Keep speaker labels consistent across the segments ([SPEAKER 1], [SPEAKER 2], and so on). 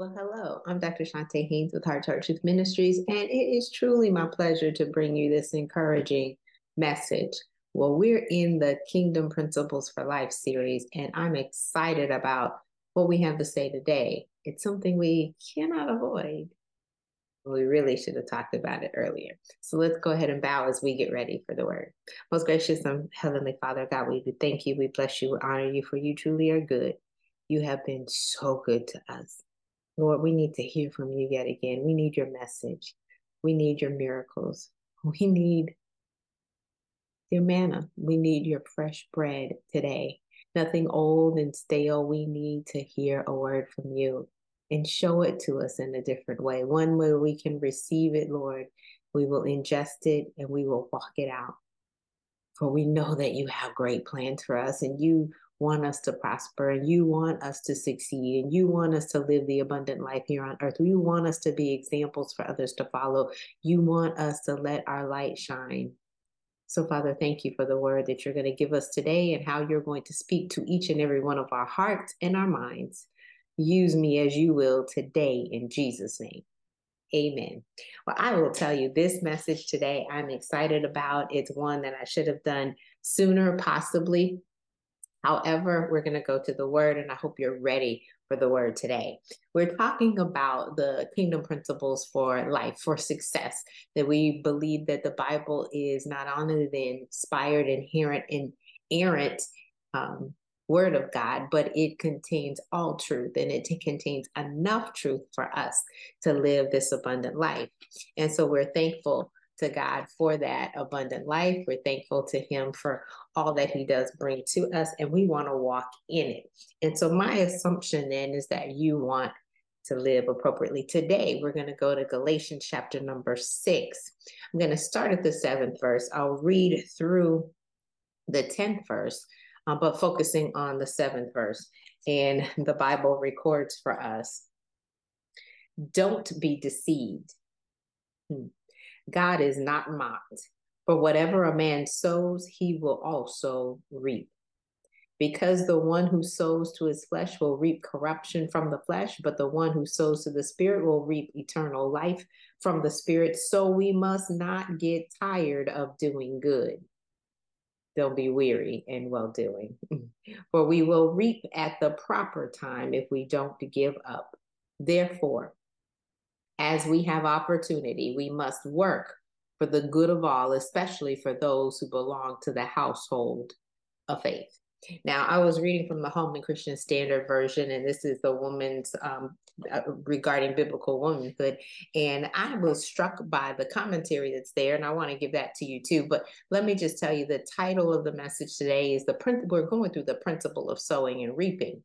[SPEAKER 1] Well, hello, I'm Dr. Chonta Haynes with Heart to Heart Truth Ministries, and it is truly my pleasure to bring you this encouraging message. Well, we're in the Kingdom Principles for Life series, and I'm excited about what we have to say today. It's something we cannot avoid. We really should have talked about it earlier. So let's go ahead and bow as we get ready for the word. Most gracious and Heavenly Father, God, we thank you, we bless you, we honor you, for you truly are good. You have been so good to us. Lord, we need to hear from you yet again. We need your message. We need your miracles. We need your manna. We need your fresh bread today. Nothing old and stale. We need to hear a word from you and show it to us in a different way. One where we can receive it, Lord. We will ingest it and we will walk it out. For we know that you have great plans for us and you want us to prosper and you want us to succeed and you want us to live the abundant life here on earth. You want us to be examples for others to follow. You want us to let our light shine. So, Father, thank you for the word that you're going to give us today and how you're going to speak to each and every one of our hearts and our minds. Use me as you will today in Jesus' name. Amen. Well, I will tell you this message today I'm excited about. It's one that I should have done sooner, possibly. However, we're going to go to the word, and I hope you're ready for the word today. We're talking about the kingdom principles for life, for success, that we believe that the Bible is not only the inspired, inherent, and errant um, word of God, but it contains all truth and it contains enough truth for us to live this abundant life. And so we're thankful to God for that abundant life. We're thankful to Him for all that He does bring to us, and we want to walk in it. And so, my assumption then is that you want to live appropriately. Today, we're going to go to Galatians chapter number six. I'm going to start at the seventh verse. I'll read through the 10th verse, uh, but focusing on the seventh verse. And the Bible records for us don't be deceived. Hmm. God is not mocked. For whatever a man sows, he will also reap. Because the one who sows to his flesh will reap corruption from the flesh, but the one who sows to the Spirit will reap eternal life from the Spirit. So we must not get tired of doing good. Don't be weary in well doing, for we will reap at the proper time if we don't give up. Therefore, as we have opportunity, we must work for the good of all, especially for those who belong to the household of faith. Now, I was reading from the Holman Christian Standard Version, and this is the woman's um, uh, regarding biblical womanhood. And I was struck by the commentary that's there, and I want to give that to you too. But let me just tell you the title of the message today is the print. We're going through the principle of sowing and reaping.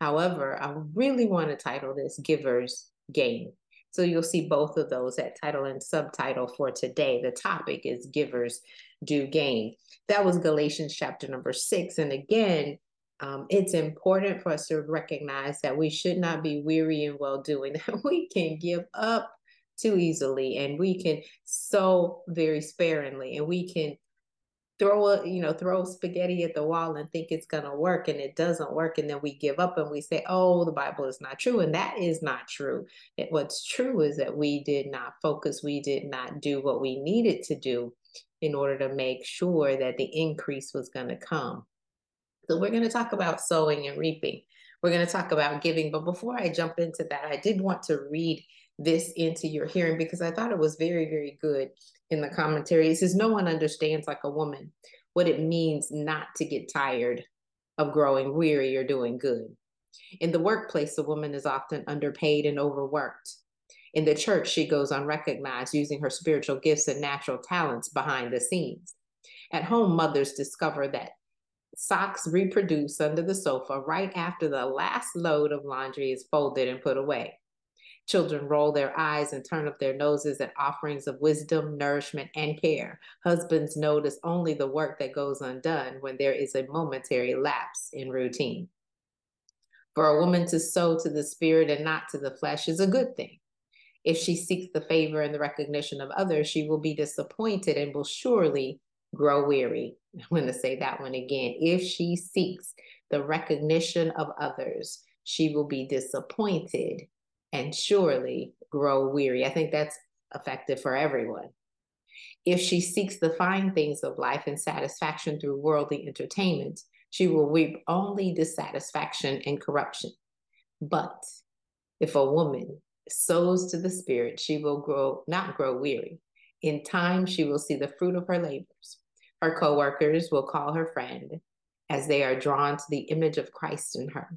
[SPEAKER 1] However, I really want to title this "Givers Gain." So you'll see both of those at title and subtitle for today. The topic is givers do gain. That was Galatians chapter number six. And again, um, it's important for us to recognize that we should not be weary in well doing, that we can give up too easily and we can sow very sparingly and we can throw a you know throw spaghetti at the wall and think it's going to work and it doesn't work and then we give up and we say oh the bible is not true and that is not true. It, what's true is that we did not focus we did not do what we needed to do in order to make sure that the increase was going to come. So we're going to talk about sowing and reaping. We're going to talk about giving but before i jump into that i did want to read this into your hearing because I thought it was very, very good in the commentary. It says, No one understands like a woman what it means not to get tired of growing weary or doing good. In the workplace, a woman is often underpaid and overworked. In the church, she goes unrecognized, using her spiritual gifts and natural talents behind the scenes. At home, mothers discover that socks reproduce under the sofa right after the last load of laundry is folded and put away. Children roll their eyes and turn up their noses at offerings of wisdom, nourishment, and care. Husbands notice only the work that goes undone when there is a momentary lapse in routine. For a woman to sow to the spirit and not to the flesh is a good thing. If she seeks the favor and the recognition of others, she will be disappointed and will surely grow weary. I'm going to say that one again. If she seeks the recognition of others, she will be disappointed and surely grow weary. I think that's effective for everyone. If she seeks the fine things of life and satisfaction through worldly entertainment, she will reap only dissatisfaction and corruption. But if a woman sows to the spirit, she will grow not grow weary. In time she will see the fruit of her labors. Her co-workers will call her friend as they are drawn to the image of Christ in her.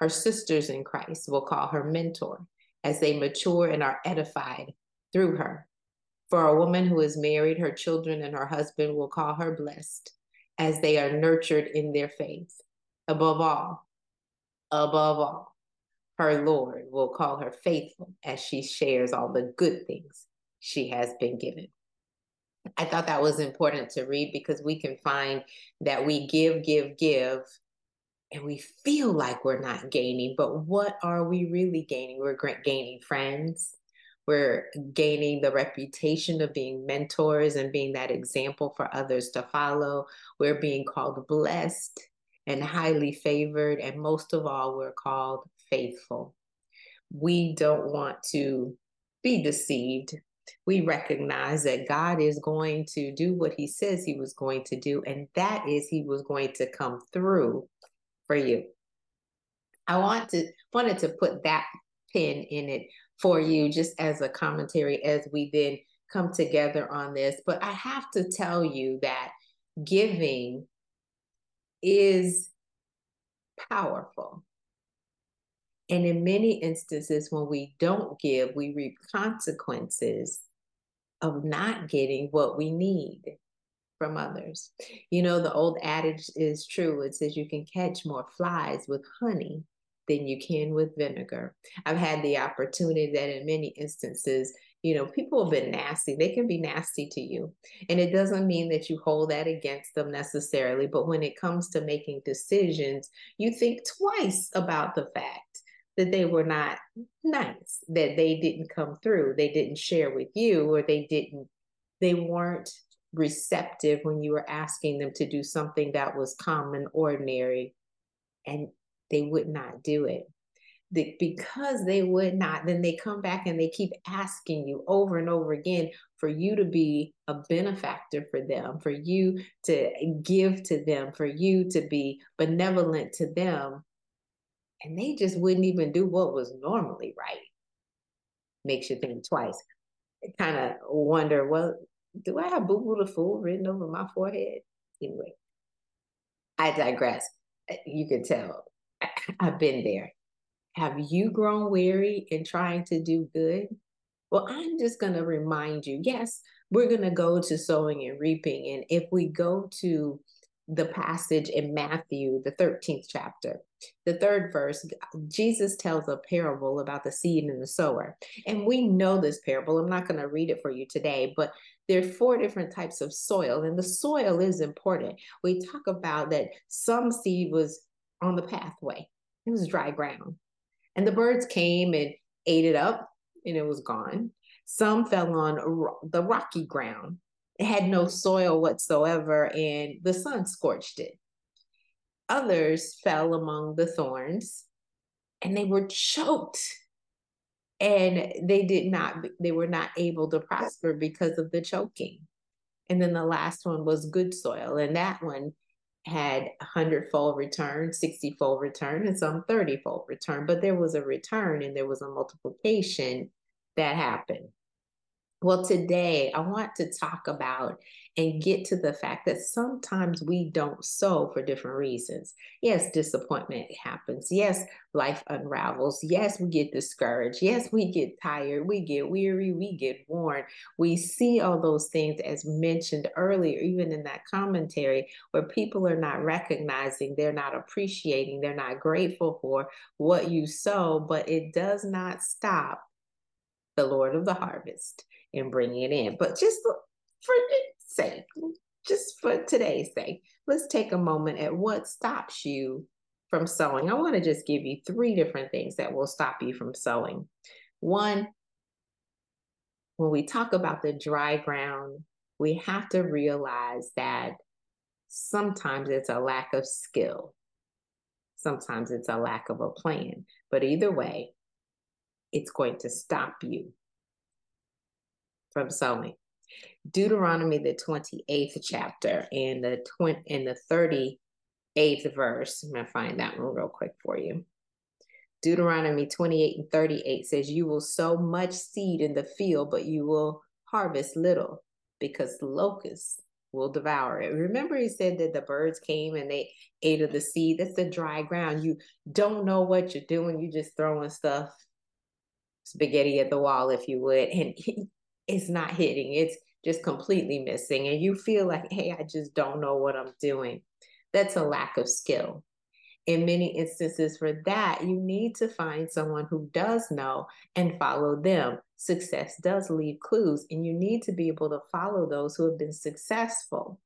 [SPEAKER 1] Her sisters in Christ will call her mentor as they mature and are edified through her. For a woman who is married, her children and her husband will call her blessed as they are nurtured in their faith. Above all, above all, her Lord will call her faithful as she shares all the good things she has been given. I thought that was important to read because we can find that we give, give, give, and we feel like we're not gaining, but what are we really gaining? We're gaining friends. We're gaining the reputation of being mentors and being that example for others to follow. We're being called blessed and highly favored. And most of all, we're called faithful. We don't want to be deceived. We recognize that God is going to do what he says he was going to do, and that is he was going to come through for you. I want to wanted to put that pin in it for you just as a commentary as we then come together on this. But I have to tell you that giving is powerful. And in many instances, when we don't give, we reap consequences of not getting what we need from others. You know, the old adage is true. It says you can catch more flies with honey than you can with vinegar. I've had the opportunity that in many instances, you know, people have been nasty. They can be nasty to you. And it doesn't mean that you hold that against them necessarily. But when it comes to making decisions, you think twice about the fact that they were not nice, that they didn't come through, they didn't share with you, or they didn't, they weren't receptive when you were asking them to do something that was common, ordinary, and they would not do it. The, because they would not, then they come back and they keep asking you over and over again for you to be a benefactor for them, for you to give to them, for you to be benevolent to them. And they just wouldn't even do what was normally right. Makes you think twice. Kind of wonder, well, do I have Boo Boo the Fool written over my forehead? Anyway, I digress. Uh, you can tell I've been there. Have you grown weary in trying to do good? Well, I'm just going to remind you yes, we're going to go to sowing and reaping. And if we go to the passage in Matthew, the 13th chapter, the third verse, Jesus tells a parable about the seed and the sower. And we know this parable. I'm not going to read it for you today, but there are four different types of soil, and the soil is important. We talk about that some seed was on the pathway, it was dry ground, and the birds came and ate it up, and it was gone. Some fell on the rocky ground, it had no soil whatsoever, and the sun scorched it. Others fell among the thorns, and they were choked and they did not they were not able to prosper because of the choking. And then the last one was good soil and that one had a hundredfold return 60 fold return and some 30 fold return but there was a return and there was a multiplication that happened. Well, today I want to talk about and get to the fact that sometimes we don't sow for different reasons. Yes, disappointment happens. Yes, life unravels. Yes, we get discouraged. Yes, we get tired. We get weary. We get worn. We see all those things as mentioned earlier, even in that commentary, where people are not recognizing, they're not appreciating, they're not grateful for what you sow, but it does not stop the Lord of the harvest and bringing it in. But just for sake, just for today's sake, let's take a moment at what stops you from sowing. I want to just give you three different things that will stop you from sowing. One, when we talk about the dry ground, we have to realize that sometimes it's a lack of skill. Sometimes it's a lack of a plan. But either way, it's going to stop you from sowing. Deuteronomy, the 28th chapter, and the 20 and the 38th verse. I'm gonna find that one real quick for you. Deuteronomy 28 and 38 says, You will sow much seed in the field, but you will harvest little because locusts will devour it. Remember, he said that the birds came and they ate of the seed. That's the dry ground. You don't know what you're doing. You're just throwing stuff, spaghetti at the wall, if you would, and it's not hitting. It's just completely missing. And you feel like, hey, I just don't know what I'm doing. That's a lack of skill in many instances for that you need to find someone who does know and follow them success does leave clues and you need to be able to follow those who have been successful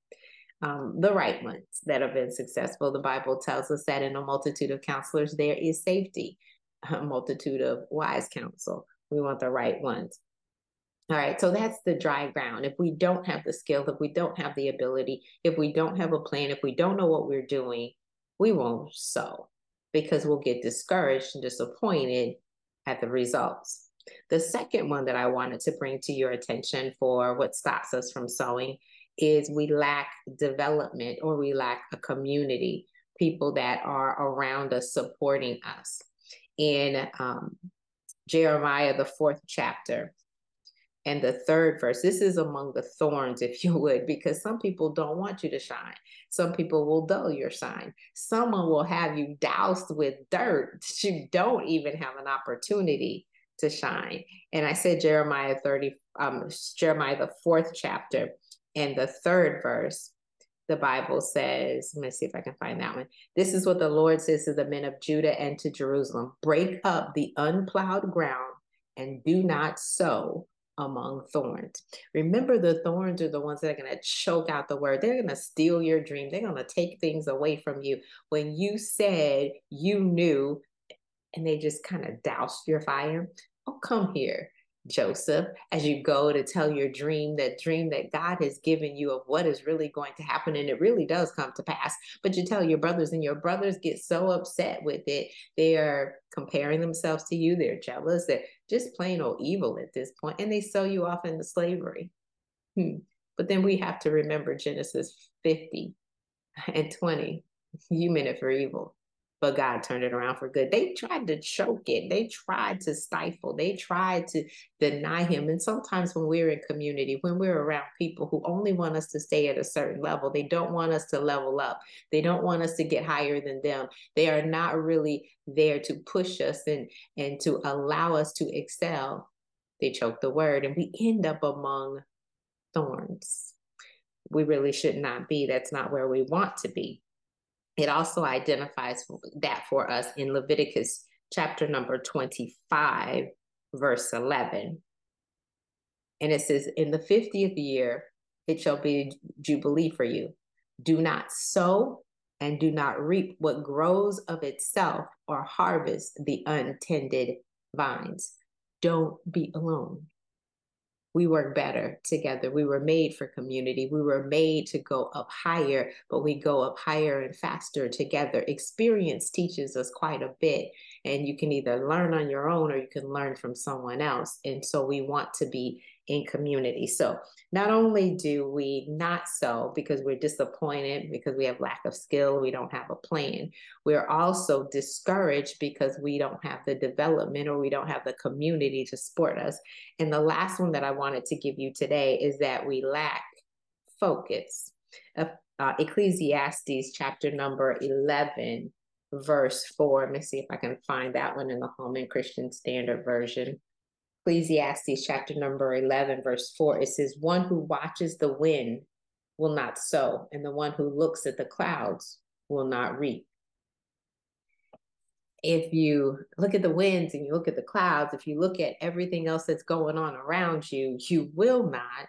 [SPEAKER 1] um, the right ones that have been successful the bible tells us that in a multitude of counselors there is safety a multitude of wise counsel we want the right ones all right, so that's the dry ground. If we don't have the skill, if we don't have the ability, if we don't have a plan, if we don't know what we're doing, we won't sow because we'll get discouraged and disappointed at the results. The second one that I wanted to bring to your attention for what stops us from sowing is we lack development or we lack a community, people that are around us supporting us. In um, Jeremiah, the fourth chapter, and the third verse. This is among the thorns, if you would, because some people don't want you to shine. Some people will dull your shine. Someone will have you doused with dirt you don't even have an opportunity to shine. And I said Jeremiah 30, um, Jeremiah the fourth chapter and the third verse. The Bible says, let me see if I can find that one. This is what the Lord says to the men of Judah and to Jerusalem break up the unplowed ground and do not sow among thorns. Remember, the thorns are the ones that are going to choke out the word. They're going to steal your dream. They're going to take things away from you. When you said you knew, and they just kind of doused your fire, oh, come here. Joseph, as you go to tell your dream, that dream that God has given you of what is really going to happen. And it really does come to pass. But you tell your brothers, and your brothers get so upset with it. They are comparing themselves to you. They're jealous. They're just plain old evil at this point, And they sell you off into slavery. Hmm. But then we have to remember Genesis 50 and 20. You meant it for evil but God turned it around for good. They tried to choke it, they tried to stifle, they tried to deny him. And sometimes when we're in community, when we're around people who only want us to stay at a certain level, they don't want us to level up, they don't want us to get higher than them. They are not really there to push us and, and to allow us to excel. They choke the word, and we end up among thorns. We really should not be. That's not where we want to be. It also identifies that for us in Leviticus chapter number 25, verse 11. And it says, In the 50th year, it shall be Jubilee for you. Do not sow and do not reap what grows of itself or harvest the untended vines. Don't be alone we work better together. We were made for community. We were made to go up higher, but we go up higher and faster together. Experience teaches us quite a bit, and you can either learn on your own or you can learn from someone else. And so we want to be in community. So not only do we not sow because we're disappointed, because we have lack of skill, we don't have a plan, we're also discouraged because we don't have the development or we don't have the community to support us. And the last one that I wanted to give you today is that we lack focus. Uh, Ecclesiastes chapter number 11, verse 4. Let me see if I can find that one in the Holman Christian Standard Version. Ecclesiastes chapter number 11, verse 4, it says, One who watches the wind will not sow, and the one who looks at the clouds will not reap. If you look at the winds and you look at the clouds, if you look at everything else that's going on around you, you will not,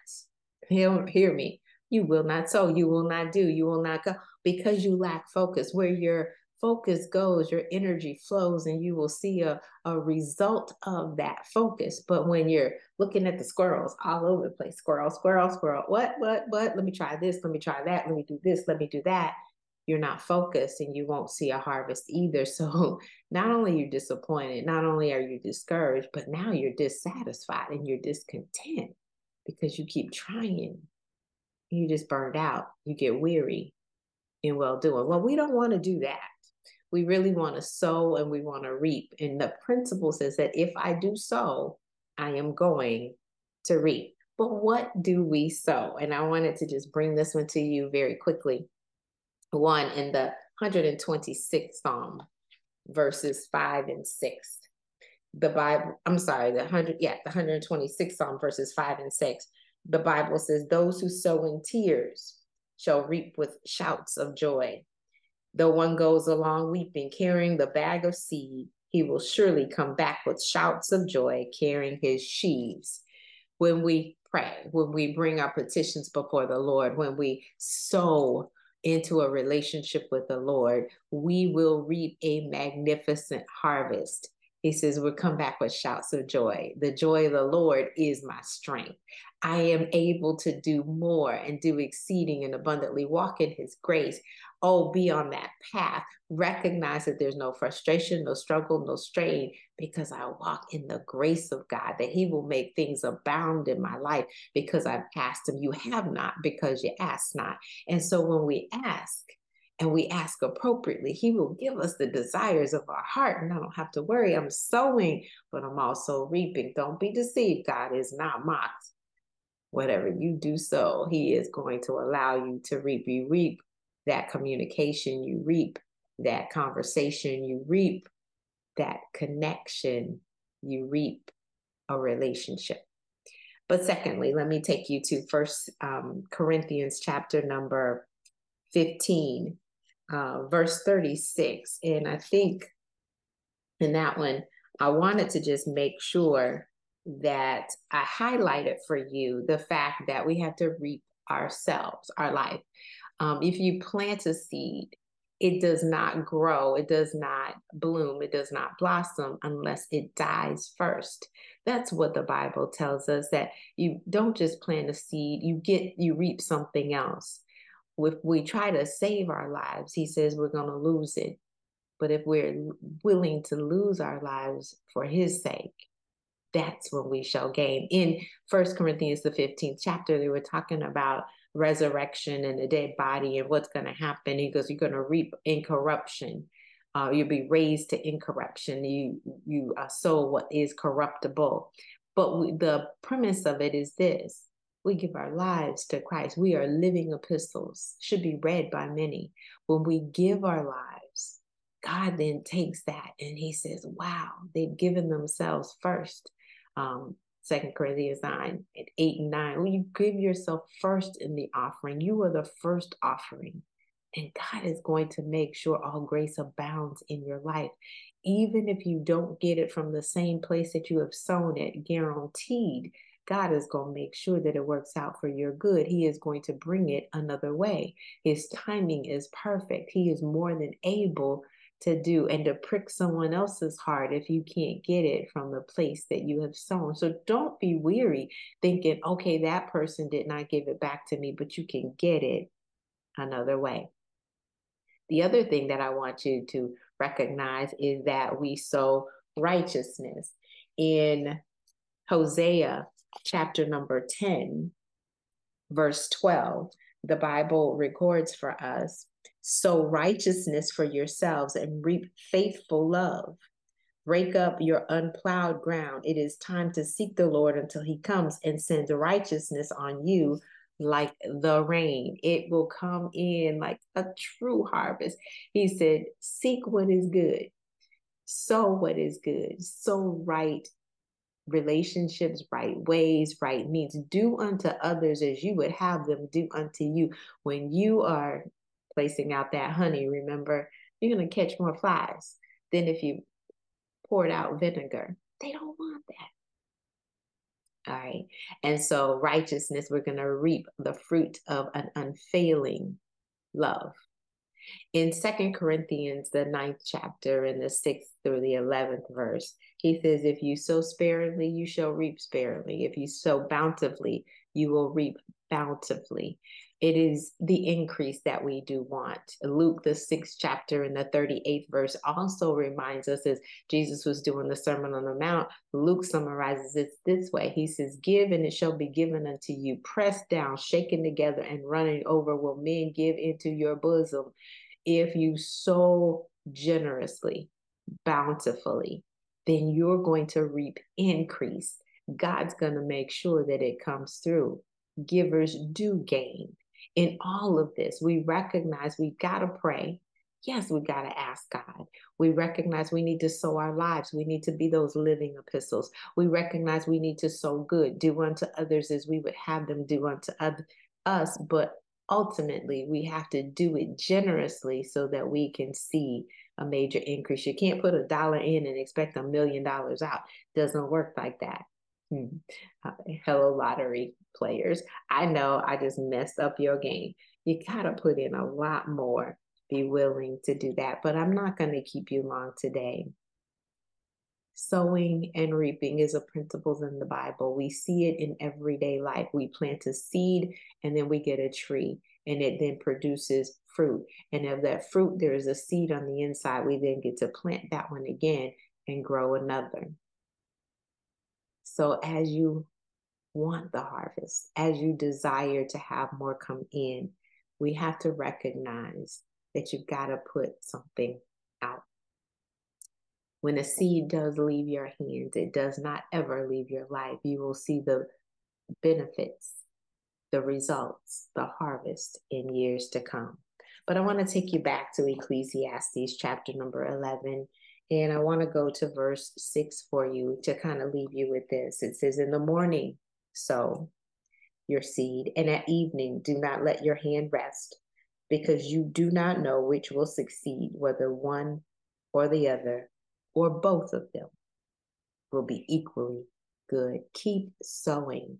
[SPEAKER 1] hear, hear me, you will not sow, you will not do, you will not go because you lack focus. Where you're focus goes, your energy flows, and you will see a, a result of that focus. But when you're looking at the squirrels all over the place, squirrel, squirrel, squirrel, what, what, what? Let me try this, let me try that, let me do this, let me do that. you're not focused and you won't see a harvest either. So not only you're disappointed, not only are you discouraged, but now you're dissatisfied and you're discontent because you keep trying. You just burned out. You get weary in well doing. Well, we don't want to do that. We really want to sow and we want to reap. And the principle says that if I do sow, I am going to reap. But what do we sow? And I wanted to just bring this one to you very quickly. One in the 126th Psalm, verses 5 and 6. The Bible, I'm sorry, the 100, yeah, the 126th Psalm, verses 5 and 6. The Bible says, Those who sow in tears shall reap with shouts of joy. Though one goes along weeping, carrying the bag of seed, he will surely come back with shouts of joy, carrying his sheaves. When we pray, when we bring our petitions before the Lord, when we sow into a relationship with the Lord, we will reap a magnificent harvest. He says, We'll come back with shouts of joy. The joy of the Lord is my strength. I am able to do more and do exceeding and abundantly walk in his grace. Oh, be on that path. Recognize that there's no frustration, no struggle, no strain, because I walk in the grace of God, that he will make things abound in my life because I've asked him. You have not because you ask not. And so when we ask, and we ask appropriately, He will give us the desires of our heart. And I don't have to worry. I'm sowing, but I'm also reaping. Don't be deceived. God is not mocked whatever you do so, He is going to allow you to reap. You reap that communication, you reap that conversation, you reap that connection, you reap a relationship. But secondly, let me take you to First um, Corinthians chapter number 15, uh, verse 36. And I think in that one, I wanted to just make sure that I highlighted for you the fact that we have to reap ourselves, our life. Um, if you plant a seed, it does not grow, it does not bloom, it does not blossom unless it dies first. That's what the Bible tells us that you don't just plant a seed, you get you reap something else. If we try to save our lives, he says we're going to lose it. But if we're willing to lose our lives for his sake, that's when we shall gain. In First Corinthians, the 15th chapter, they were talking about resurrection and the dead body and what's going to happen. He goes, You're going to reap incorruption. Uh, you'll be raised to incorruption. You you uh, sow what is corruptible. But we, the premise of it is this: we give our lives to Christ. We are living epistles, should be read by many. When we give our lives, God then takes that and He says, "Wow, they've given themselves first um, Second Corinthians 9 and 8 and 9. When you give yourself first in the offering, you are the first offering. And God is going to make sure all grace abounds in your life. Even if you don't get it from the same place that you have sown it, guaranteed, God is going to make sure that it works out for your good. He is going to bring it another way. His timing is perfect. He is more than able to do and to prick someone else's heart if you can't get it from the place that you have sown. So don't be weary thinking, okay, that person did not give it back to me, but you can get it another way. The other thing that I want you to recognize is that we sow righteousness. In Hosea chapter number 10, verse 12, the Bible records for us sow righteousness for yourselves and reap faithful love. Break up your unplowed ground. It is time to seek the Lord until he comes and sends righteousness on you like the rain. It will come in like a true harvest. He said, Seek what is good, sow what is good, sow right relationships, right ways, right means. Do unto others as you would have them do unto you. When you are placing out that honey, remember, you're going to catch more flies than if you poured out vinegar. They don't want that. All right. And so, righteousness, we're going to reap the fruit of an unfailing love. In Second Corinthians, the ninth chapter, in the sixth through the eleventh verse, he says, If you sow sparingly, you shall reap sparingly. If you sow bountifully, you will reap bountifully. It is the increase that we do want. Luke, the sixth chapter and the 38th verse, also reminds us as Jesus was doing the Sermon on the Mount, Luke summarizes it this way He says, Give and it shall be given unto you, pressed down, shaken together, and running over will men give into your bosom. If you sow generously, bountifully, then you're going to reap increase. God's going to make sure that it comes through. Givers do gain. In all of this, we recognize we got to pray. Yes, we got to ask God. We recognize we need to sow our lives. We need to be those living epistles. We recognize we need to sow good, do unto others as we would have them do unto us. But ultimately, we have to do it generously so that we can see a major increase. You can't put a dollar in and expect a million dollars out. Doesn't work like that. Hmm. Uh, hello, lottery players. I know I just messed up your game. You got to put in a lot more. Be willing to do that. But I'm not going to keep you long today. Sowing and reaping is a principle in the Bible. We see it in everyday life. We plant a seed and then we get a tree, and it then produces fruit. And of that fruit, there is a seed on the inside. We then get to plant that one again and grow another. So as you want the harvest, as you desire to have more come in, we have to recognize that you've got to put something out. When a seed does leave your hands, it does not ever leave your life. You will see the benefits, the results, the harvest in years to come. But I want to take you back to Ecclesiastes chapter number 11. And I want to go to verse 6 for you to kind of leave you with this. It says, In the morning, sow your seed, and at evening, do not let your hand rest, because you do not know which will succeed, whether one or the other, or both of them will be equally good. Keep sowing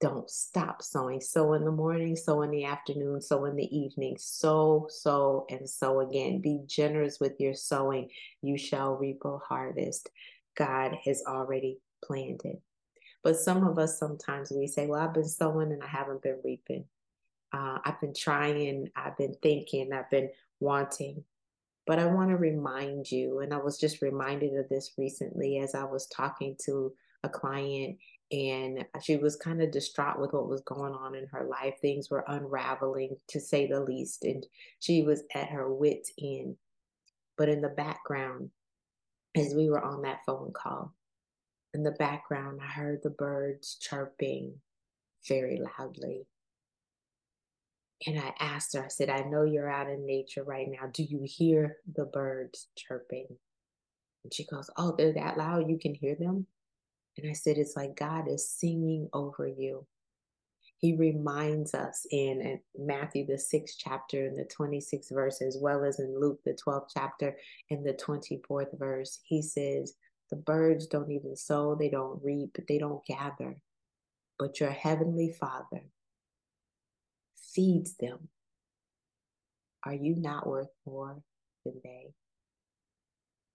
[SPEAKER 1] don't stop sowing. Sow in the morning, sow in the afternoon, sow in the evening. Sow, sow, and sow again. Be generous with your sowing. You shall reap a harvest. God has already planned it. But some of us sometimes we say, Well, I've been sowing and I haven't been reaping. Uh, I've been trying, I've been thinking, I've been wanting. But I want to remind you, and I was just reminded of this recently as I was talking to a client and she was kind of distraught with what was going on in her life. Things were unraveling, to say the least, and she was at her wits' end. But in the background, as we were on that phone call, in the background, I heard the birds chirping very loudly. And I asked her, I said, I know you're out in nature right now. Do you hear the birds chirping? And she goes, Oh, they're that loud. You can hear them? And I said, it's like God is singing over you. He reminds us in Matthew, the sixth chapter, and the 26th verse, as well as in Luke, the 12th chapter, and the 24th verse. He says, The birds don't even sow, they don't reap, they don't gather, but your heavenly Father feeds them. Are you not worth more than they?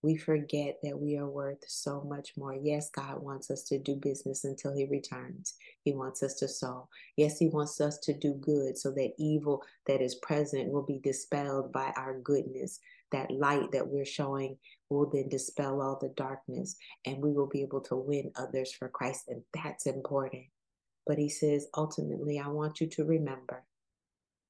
[SPEAKER 1] We forget that we are worth so much more. Yes, God wants us to do business until He returns. He wants us to sow. Yes, He wants us to do good so that evil that is present will be dispelled by our goodness. That light that we're showing will then dispel all the darkness and we will be able to win others for Christ. And that's important. But He says, ultimately, I want you to remember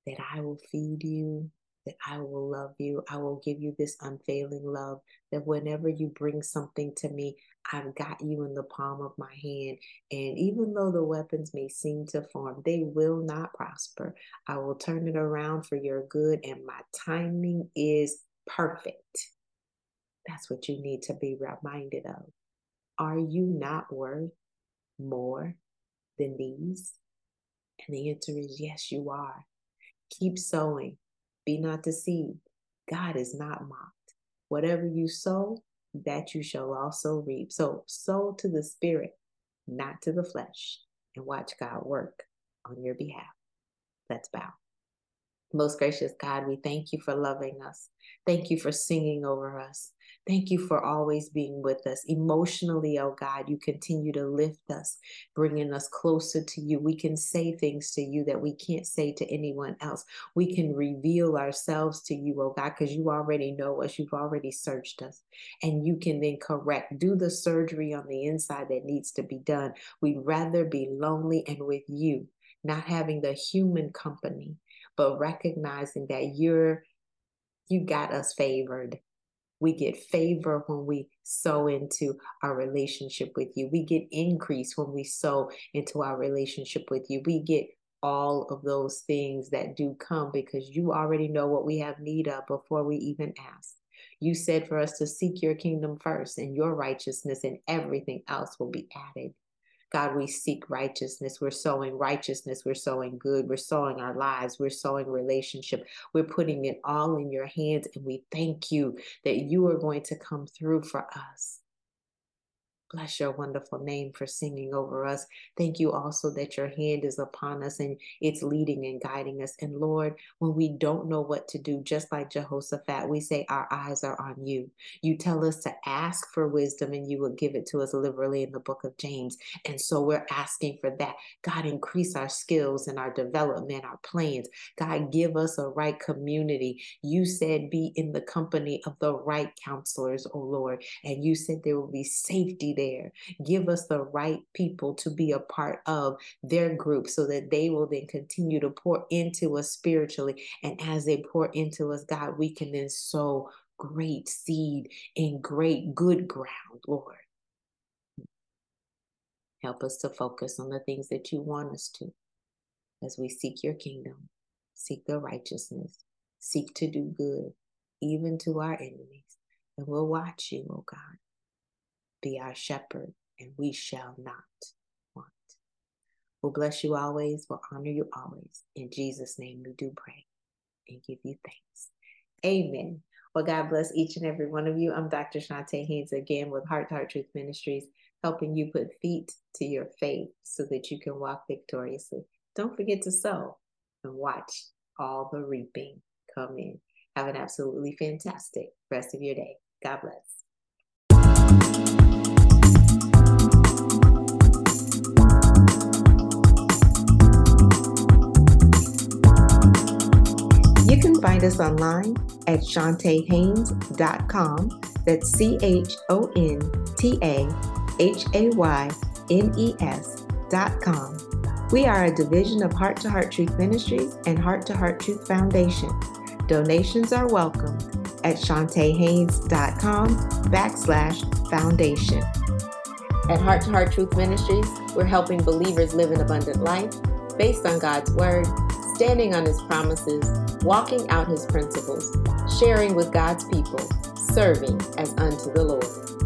[SPEAKER 1] that I will feed you that I will love you. I will give you this unfailing love. That whenever you bring something to me, I've got you in the palm of my hand. And even though the weapons may seem to form, they will not prosper. I will turn it around for your good, and my timing is perfect. That's what you need to be reminded of. Are you not worth more than these? And the answer is yes, you are. Keep sowing be not deceived. God is not mocked. Whatever you sow, that you shall also reap. So sow to the spirit, not to the flesh, and watch God work on your behalf. Let's bow. Most gracious God, we thank you for loving us. Thank you for singing over us. Thank you for always being with us. Emotionally, oh God, you continue to lift us, bringing us closer to you. We can say things to you that we can't say to anyone else. We can reveal ourselves to you, oh God, because you already know us. You've already searched us. And you can then correct, do the surgery on the inside that needs to be done. We'd rather be lonely and with you, not having the human company, but recognizing that you're you got us favored we get favor when we sow into our relationship with you. We get increase when we sow into our relationship with you. We get all of those things that do come because you already know what we have need of before we even ask. You said for us to seek your kingdom first and your righteousness, and everything else will be added. God, we seek righteousness. We're sowing righteousness. We're sowing good. We're sowing our lives. We're sowing relationship. We're putting it all in your hands. And we thank you that you are going to come through for us. Bless your wonderful name for singing over us. Thank you also that your hand is upon us and it's leading and guiding us. And Lord, when we don't know what to do, just like Jehoshaphat, we say our eyes are on you. You tell us to ask for wisdom and you will give it to us liberally in the book of James. And so we're asking for that. God, increase our skills and our development, our plans. God, give us a right community. You said be in the company of the right counselors, oh Lord. And you said there will be safety there. Give us the right people to be a part of their group so that they will then continue to pour into us spiritually. And as they pour into us, God, we can then sow great seed in great good ground, Lord. Help us to focus on the things that you want us to as we seek your kingdom, seek the righteousness, seek to do good, even to our enemies. And we'll watch you, oh God, be our shepherd, and we shall not want. We'll bless you always, we'll honor you always. In Jesus' name we do pray and give you thanks. Amen. Well, God bless each and every one of you. I'm Dr. Chonta Haynes again with Heart to Heart Truth Ministries, helping you put feet to your faith so that you can walk victoriously. Don't forget to sow and watch all the reaping come in. Have an absolutely fantastic rest of your day. God bless. Us online at ChontaHaynes.com. That's C H O N T A H A Y N E S.com. We are a division of Heart to Heart Truth Ministries and Heart to Heart Truth Foundation. Donations are welcome at ChontaHaynes.com backslash foundation. At Heart to Heart Truth Ministries, we're helping believers live an abundant life based on God's Word, standing on His promises, walking out His principles, sharing with God's people, serving as unto the Lord.